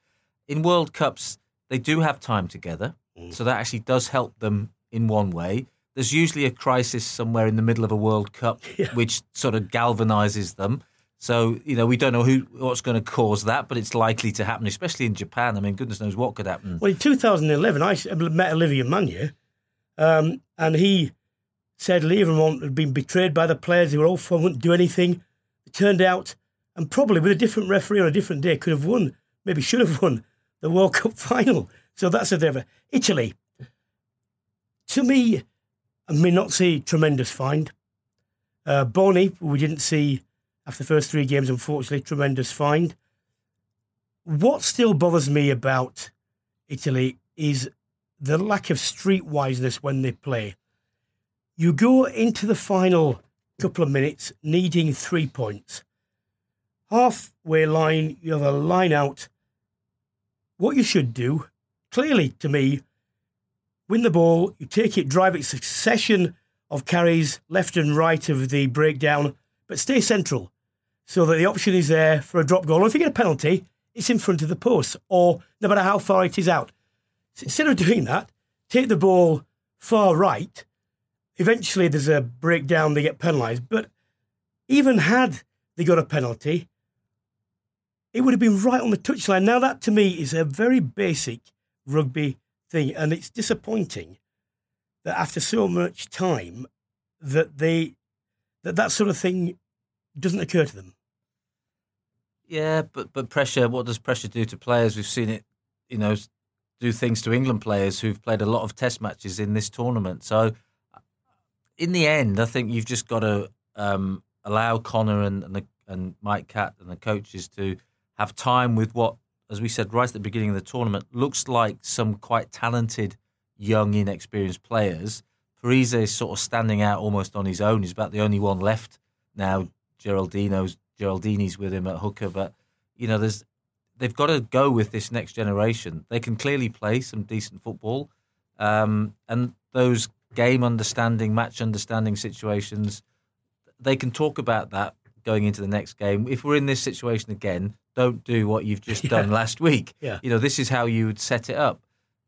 In World Cups, they do have time together, mm. so that actually does help them in one way. there's usually a crisis somewhere in the middle of a World Cup, Yeah. which sort of galvanizes them. So you know we don't know who what's going to cause that, but it's likely to happen, especially in Japan. I mean, goodness knows what could happen. Well, in 2011, I met Olivier Magne, um, and he said Lièvremont had been betrayed by the players. They were all for wouldn't do anything. It turned out, and probably with a different referee on a different day, could have won, maybe should have won the World Cup final. So that's a different. Italy, to me, I may not see tremendous find. Uh, Boni, we didn't see after the first three games, unfortunately, tremendous find. What still bothers me about Italy is the lack of streetwiseness when they play. You go into the final couple of minutes needing three points. Halfway line, you have a line out. What you should do, clearly to me, win the ball, you take it, drive it, succession of carries left and right of the breakdown, but stay central so that the option is there for a drop goal. And if you get a penalty, it's in front of the post, or no matter how far it is out. So instead of doing that, take the ball far right. Eventually, there's a breakdown, they get penalised. But even had they got a penalty, it would have been right on the touchline. Now, that to me is a very basic rugby thing, and it's disappointing that after so much time, that they that that sort of thing doesn't occur to them. Yeah, but but pressure. What does pressure do to players? We've seen it, you know, do things to England players who've played a lot of Test matches in this tournament. So, in the end, I think you've just got to um, allow Conor and and, the, and Mike Catt and the coaches to have time with what, as we said right at the beginning of the tournament, looks like some quite talented, young, inexperienced players. Parisse is sort of standing out almost on his own. He's about the only one left now. Geraldino's Ghiraldini's with him at hooker, but you know, there's they've got to go with this next generation. They can clearly play some decent football, um, and those game understanding, match understanding situations, they can talk about that going into the next game. If we're in this situation again, don't do what you've just Yeah. done last week. Yeah. You know, this is how you would set it up.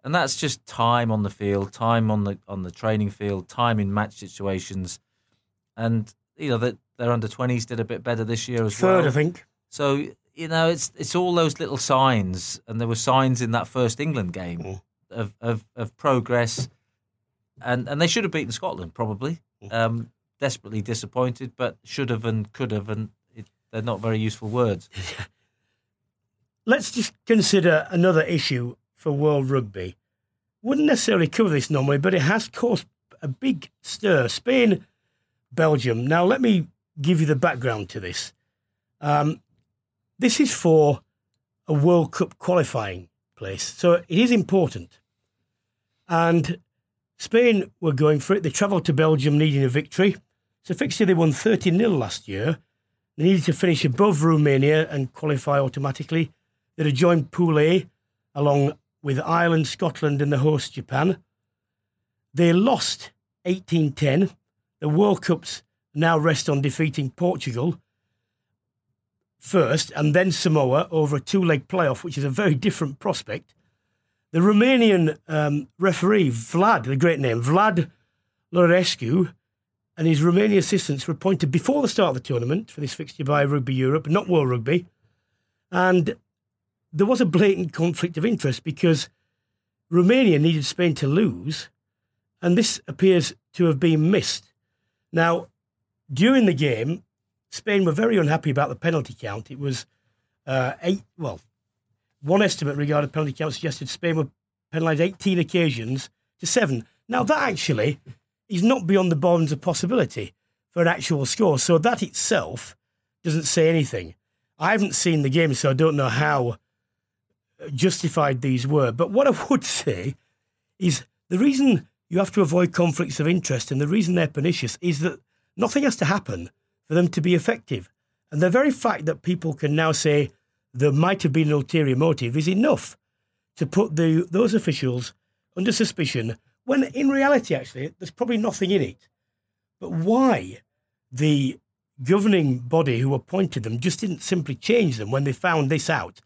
And that's just time on the field, time on the on the training field, time in match situations. And you know that their under twenties did a bit better this year as Third, well. I think. So you know, it's it's all those little signs, and there were signs in that first England game Mm. of, of of progress, and and they should have beaten Scotland probably. Mm. Um, desperately disappointed, but should have and could have, and it, they're not very useful words. Let's just consider another issue for World Rugby. Wouldn't necessarily cover this normally, but it has caused a big stir. Spain, Belgium. Now, let me give you the background to this. Um, this is for a World Cup qualifying place, so it is important. And Spain were going for it. They travelled to Belgium needing a victory. So, fixture they won 30 0 last year. They needed to finish above Romania and qualify automatically. They'd have joined Pool A along with Ireland, Scotland, and the host Japan. They lost 18 10. The World Cups now rest on defeating Portugal first and then Samoa over a two leg playoff, which is a very different prospect. The Romanian um, referee, Vlad, the great name, Vlad Lorescu, and his Romanian assistants were appointed before the start of the tournament for this fixture by Rugby Europe, not World Rugby. And there was a blatant conflict of interest because Romania needed Spain to lose, and this appears to have been missed. Now, during the game, Spain were very unhappy about the penalty count. It was uh, eight, well, one estimate regarding penalty count suggested Spain were penalised 18 occasions to seven. Now, that actually is not beyond the bounds of possibility for an actual score. So that itself doesn't say anything. I haven't seen the game, so I don't know how justified these were. But what I would say is the reason you have to avoid conflicts of interest and the reason they're pernicious is that nothing has to happen for them to be effective. And the very fact that people can now say there might have been an ulterior motive is enough to put the, those officials under suspicion when in reality, actually, there's probably nothing in it. But why the governing body who appointed them just didn't simply change them when they found this out?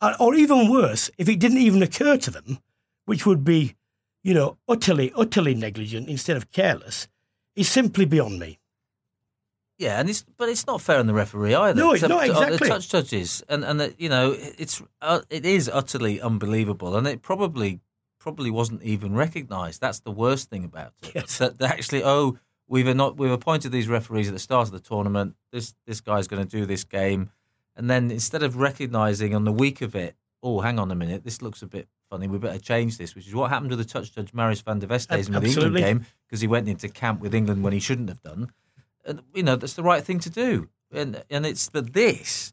Uh, Or even worse, if it didn't even occur to them, which would be you know, utterly, utterly negligent instead of careless is simply beyond me. Yeah, and it's but it's not fair on the referee either. No, it's not exactly. The touch judges, and and the, you know, it's uh, it is utterly unbelievable, and it probably probably wasn't even recognised. That's the worst thing about it. Yes. That actually, oh, we've not we've appointed these referees at the start of the tournament. This this guy's going to do this game, and then instead of recognising on the week of it, oh, hang on a minute, this looks a bit funny. We better change this, which is what happened to the touch judge Marius van der Westhuizen with the England game because he went into camp with England when he shouldn't have done and you know that's the right thing to do. And and it's but this,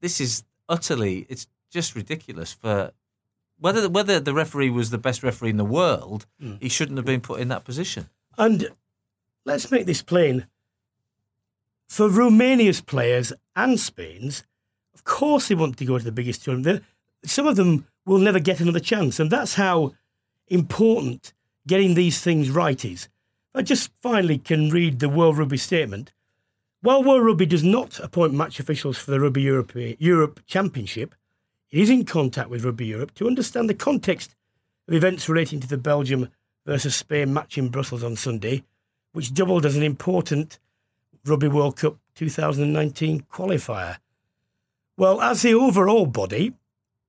this is utterly it's just ridiculous for whether whether the referee was the best referee in the world, mm. he shouldn't have been put in that position. And let's make this plain. For Romania's players and Spain's, of course they want to go to the biggest tournament. Some of them will never get another chance, and that's how important getting these things right is. I just finally can read the World Rugby statement. While World Rugby does not appoint match officials for the Rugby Europe, Europe Championship, it is in contact with Rugby Europe to understand the context of events relating to the Belgium versus Spain match in Brussels on Sunday, which doubled as an important Rugby World Cup 2019 qualifier. Well, as the overall body,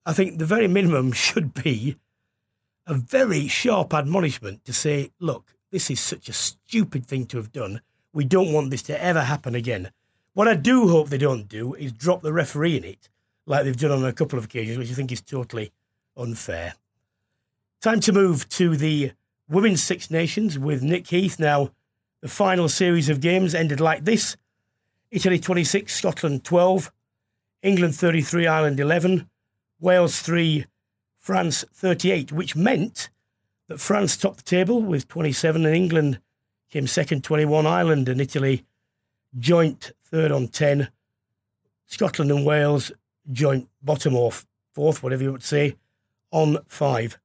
I think the very minimum should be a very sharp admonishment to say, look, this is such a stupid thing to have done. We don't want this to ever happen again. What I do hope they don't do is drop the referee in it, like they've done on a couple of occasions, which I think is totally unfair. Time to move to the Women's Six Nations with Nick Heath. Now, the final series of games ended like this Italy 26, Scotland 12, England 33, Ireland 11, Wales 3, France 38, which meant that France topped the table with 27 and England came second, 21. Ireland and Italy joint third on 10. Scotland and Wales joint bottom or fourth, whatever you would say, on five.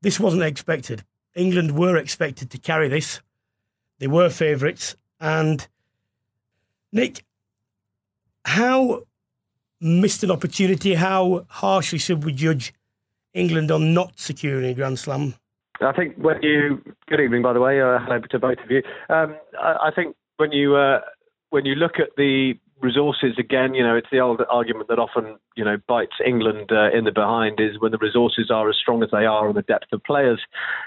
This wasn't expected. England were expected to carry this. They were favourites. And Nick, how missed an opportunity? How harshly should we judge England on not securing a Grand Slam? I think when you good evening, by the way, uh, hello to both of you. Um, I, I, think when you uh, when you look at the resources again, you know, it's the old argument that often you know bites England uh, in the behind is when the resources are as strong as they are and the depth of players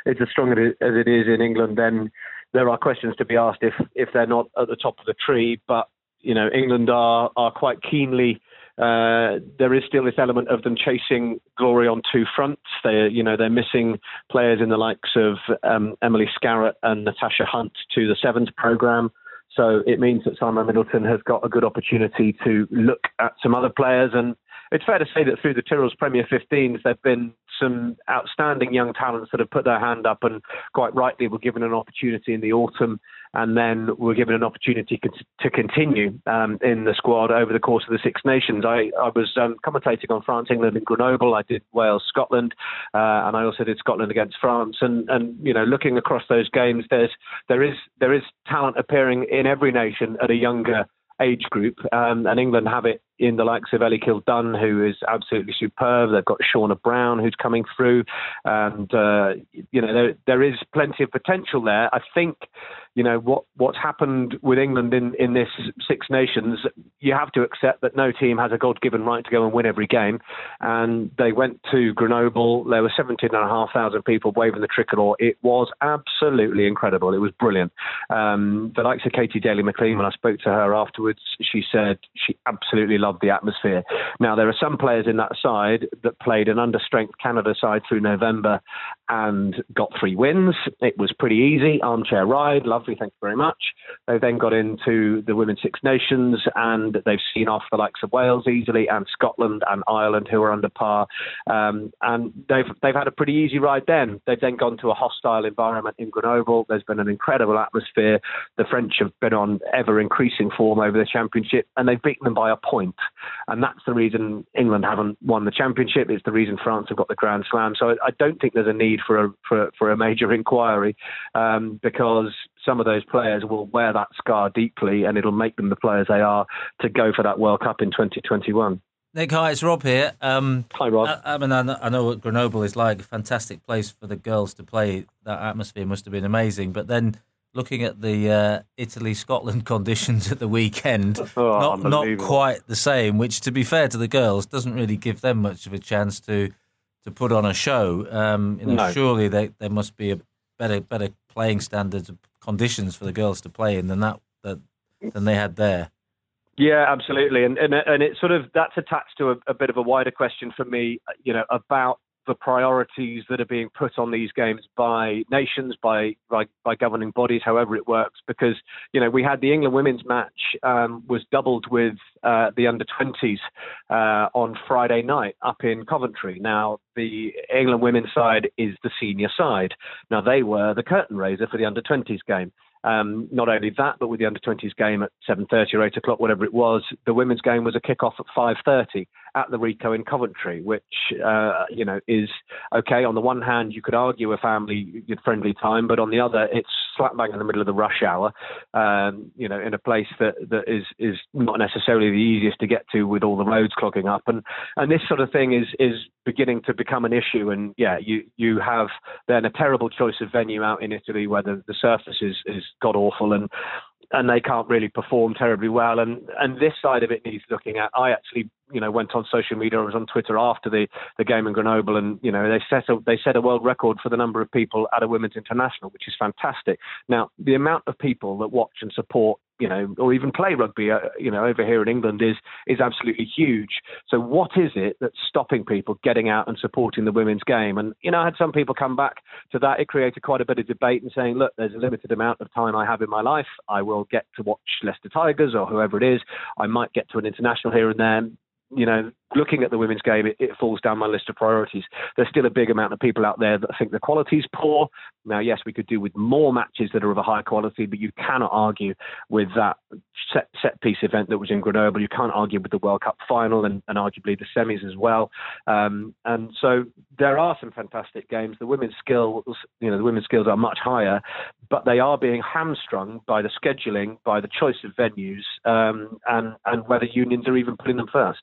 is as strong as it is in England, then there are questions to be asked if if they're not at the top of the tree. But you know, England are are quite keenly uh, there is still this element of them chasing glory on two fronts. They, you know, they're missing players in the likes of um, Emily Scarratt and Natasha Hunt to the Sevens program. So it means that Simon Middleton has got a good opportunity to look at some other players. And it's fair to say that through the Tyrrell's Premier 15s, there have been some outstanding young talents that have put their hand up and quite rightly were given an opportunity in the autumn and then were given an opportunity to continue um, in the squad over the course of the Six Nations. I, I was um, commentating on France, England, and Grenoble. I did Wales, Scotland, uh, and I also did Scotland against France. And, and you know, looking across those games, there's there is there is talent appearing in every nation at a younger age group, um, and England have it in the likes of Ellie Kildunne, who is absolutely superb. They've got Shaunagh Brown, who's coming through, and uh, you know there there is plenty of potential there. I think you know what what's happened with England in in this Six Nations. You have to accept that no team has a God-given right to go and win every game, and they went to Grenoble. There were seventeen and a half thousand people waving the tricolour. It was absolutely incredible. It was brilliant. Um, the likes of Katy Daley-McLean, when I spoke to her afterwards, she said she absolutely loved the atmosphere. Now, there are some players in that side that played an understrength Canada side through November and got three wins. It was pretty easy, armchair ride, lovely, thank you very much. They then got into the Women's Six Nations and they've seen off the likes of Wales easily and Scotland and Ireland, who are under par. Um, and they've they've had a pretty easy ride then. They've then gone to a hostile environment in Grenoble. There's been an incredible atmosphere. The French have been on ever increasing form over the championship and they've beaten them by a point and that's the reason England haven't won the championship. It's the reason France have got the Grand Slam. So I, don't think there's a need for a for, for a major inquiry um, because some of those players will wear that scar deeply, and it'll make them the players they are to go for that World Cup in 2021. Nick, hi, it's Rob here. Um, hi, Rob. I, I mean, I know, I know, what Grenoble is like, a fantastic place for the girls to play. That atmosphere must have been amazing. But then looking at the uh, Italy Scotland conditions at the weekend, oh, not, not quite the same, which, to be fair to the girls, doesn't really give them much of a chance to to put on a show. Um, you know, no. surely they, there must be a better better playing standards, conditions for the girls to play in than that, that than they had there. Yeah, absolutely, and and and it's sort of that's attached to a, a, bit of a wider question for me, you know, about the priorities that are being put on these games by nations, by by, by governing bodies, however it works. Because you know we had the England women's match um, was doubled with uh, the under 20s uh, on Friday night up in Coventry. Now the England women's side is the senior side. Now they were the curtain raiser for the under 20s game. Um, not only that, but with the under 20s game at 7:30 or 8 o'clock, whatever it was, the women's game was a kick-off at 5:30 at the Ricoh in Coventry, which uh, you know is okay. On the one hand, you could argue a family-friendly time, but on the other, it's slap bang in the middle of the rush hour. Um, you know, in a place that that is is not necessarily the easiest to get to with all the roads clogging up, and and this sort of thing is is beginning to become an issue. And yeah, you you have then a terrible choice of venue out in Italy where the, the surface is is god awful and and they can't really perform terribly well. And and this side of it needs looking at. I actually, you know, went on social media. Was on Twitter after the, the game in Grenoble, and you know, they set a they set a world record for the number of people at a women's international, which is fantastic. Now, the amount of people that watch and support you know, or even play rugby, uh, you know, over here in England is is absolutely huge. So what is it that's stopping people getting out and supporting the women's game? And you know, I had some people come back to that. It created quite a bit of debate and saying, look, there's a limited amount of time I have in my life. I will get to watch Leicester Tigers or whoever it is. I might get to an international here and there you know, looking at the women's game, it, it, falls down my list of priorities. There's still a big amount of people out there that think the quality's poor. Now, yes, we could do with more matches that are of a high quality, but you cannot argue with that set, set piece event that was in Grenoble. You can't argue with the World Cup final and, and arguably the semis as well. Um, and so there are some fantastic games. The women's skills, you know, the women's skills are much higher, but they are being hamstrung by the scheduling, by the choice of venues, um, and and whether unions are even putting them first.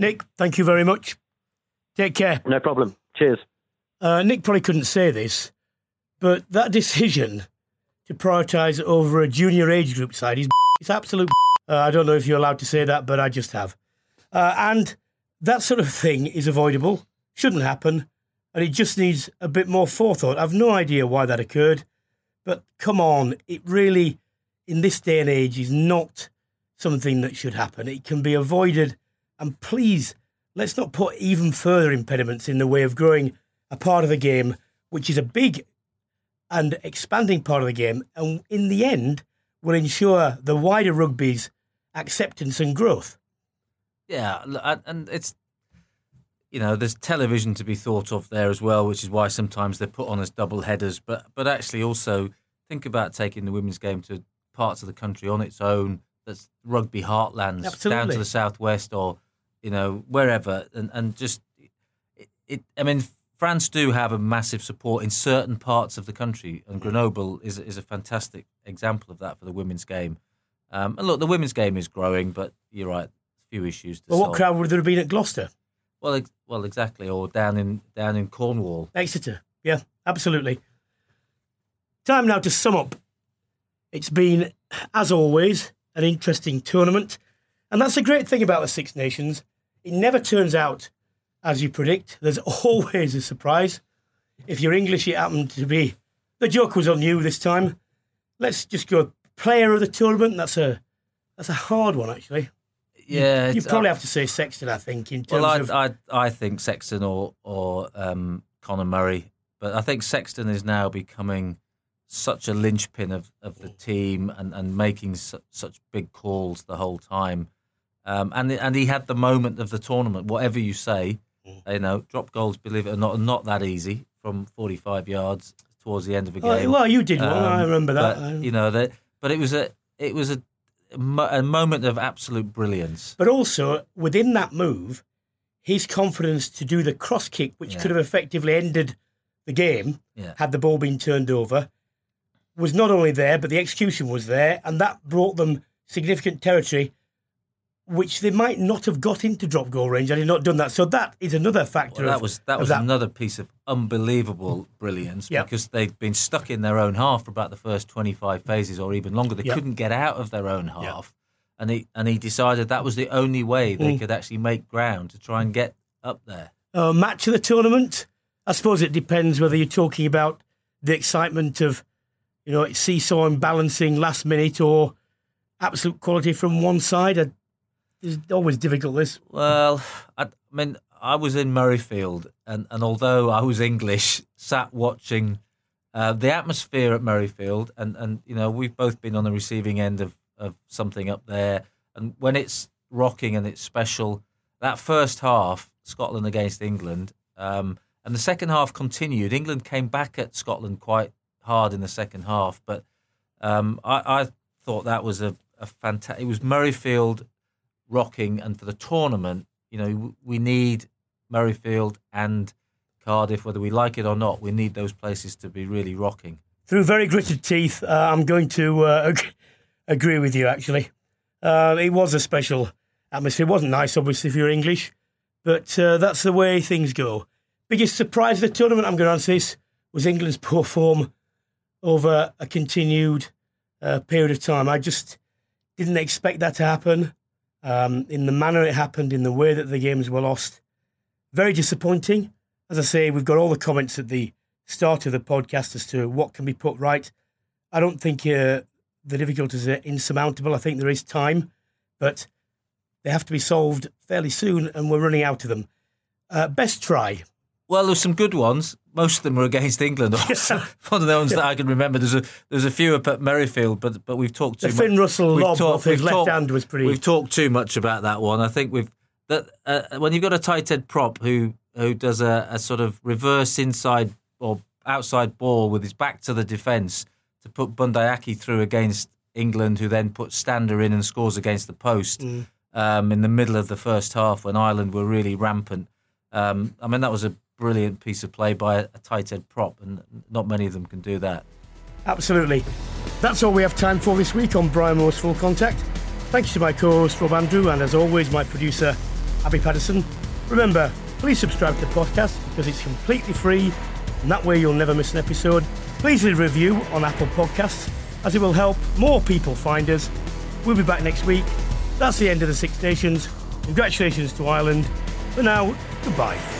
Nick, thank you very much. Take care. No problem. Cheers. Uh, Nick probably couldn't say this, but that decision to prioritise over a junior age group side is it's absolute. Uh, I don't know if you're allowed to say that, but I just have. Uh, and that sort of thing is avoidable, shouldn't happen, and it just needs a bit more forethought. I've no idea why that occurred, but come on, it really, in this day and age, is not something that should happen. It can be avoided and please, let's not put even further impediments in the way of growing a part of the game, which is a big and expanding part of the game, and in the end, will ensure the wider rugby's acceptance and growth. Yeah, and it's you know there's television to be thought of there as well, which is why sometimes they're put on as double headers. But but actually also think about taking the women's game to parts of the country on its own. That's rugby heartlands Absolutely. down to the southwest or you know, wherever, and and just it, it. I mean, France do have a massive support in certain parts of the country, and Grenoble is is a fantastic example of that for the women's game. Um, and look, the women's game is growing, but you're right, a few issues. well, solve. what crowd would there have been at Gloucester? Well, ex- well, exactly, or down in down in Cornwall, Exeter. Yeah, absolutely. Time now to sum up. It's been, as always, an interesting tournament, and that's the great thing about the Six Nations. It never turns out as you predict. There's always a surprise. If you're English, it happened to be the joke was on you this time. Let's just go player of the tournament. That's a that's a hard one actually. Yeah, you, you probably uh, have to say Sexton. I think in terms Well, I, of I I think Sexton or or um, Conor Murray, but I think Sexton is now becoming such a linchpin of, of the team and, and making su- such big calls the whole time. Um, and and he had the moment of the tournament. Whatever you say, you know, drop goals. Believe it or not, are not that easy from forty five yards towards the end of a Oh, game. well, you did one. Um, I remember that. but, you know that, but it was a it was a a moment of absolute brilliance. But also within that move, his confidence to do the cross kick, which Yeah. could have effectively ended the game Yeah. had the ball been turned over, was not only there, but the execution was there, and that brought them significant territory which they might not have got into drop goal range had he not done that. So that is another factor. Well, that of- was that was another piece of unbelievable brilliance Yep. because they'd been stuck in their own half for about the first twenty five phases or even longer. They Yep. couldn't get out of their own half, and he and he decided that was the only way they Mm. could actually make ground to try and get up there. uh, match of the tournament. I suppose it depends whether you're talking about the excitement of, you know, seesawing, balancing last minute, or absolute quality from one side. I, it's always difficult. This. Well, I, I mean, I was in Murrayfield, and, and although I was English, sat watching uh, the atmosphere at Murrayfield, and, and you know we've both been on the receiving end of, of something up there, and when it's rocking and it's special, that first half, Scotland against England, um, and the second half continued. England came back at Scotland quite hard in the second half, but um, I, I thought that was a, a fantastic. It was Murrayfield rocking, and for the tournament, you know, we need Murrayfield and Cardiff, whether we like it or not. We need those places to be really rocking. Through very gritted teeth, uh, I'm going to uh, agree with you, actually. Uh, it was a special atmosphere. It wasn't nice, obviously, if you're English, but uh, that's the way things go. Biggest surprise of the tournament, I'm going to answer this, was England's poor form over a continued uh, period of time. I just didn't expect that to happen um, in the manner it happened, in the way that the games were lost. Very disappointing. As I say, we've got all the comments at the start of the podcast as to what can be put right. I don't think uh, the difficulties are insurmountable. I think there is time, but they have to be solved fairly soon, and we're running out of them. Uh, best try. Well, there's some good ones. Most of them were against England. One of the ones that I can remember. There's a there's a few up at Murrayfield, but but we've talked too The much. Finn Russell we've lob talked- off his left hand was pretty. We've talked too much about that one. I think we've that uh, when you've got a tight head prop who who does a, a sort of reverse inside or outside ball with his back to the defence to put Bundee Aki through against England, who then puts Stander in and scores against the post Mm. um, in the middle of the first half when Ireland were really rampant. Um, I mean, that was a brilliant piece of play by a, tight head prop, and not many of them can do that. Absolutely. That's all we have time for this week on Brian Moore's Full Contact. Thanks to my co-host Rob Andrew and as always my producer Abby Patterson. Remember, please subscribe to the podcast because it's completely free and that way you'll never miss an episode. Please leave a review on Apple Podcasts as it will help more people find us. We'll be back next week. That's the end of the Six Nations. Congratulations to Ireland. For now, goodbye.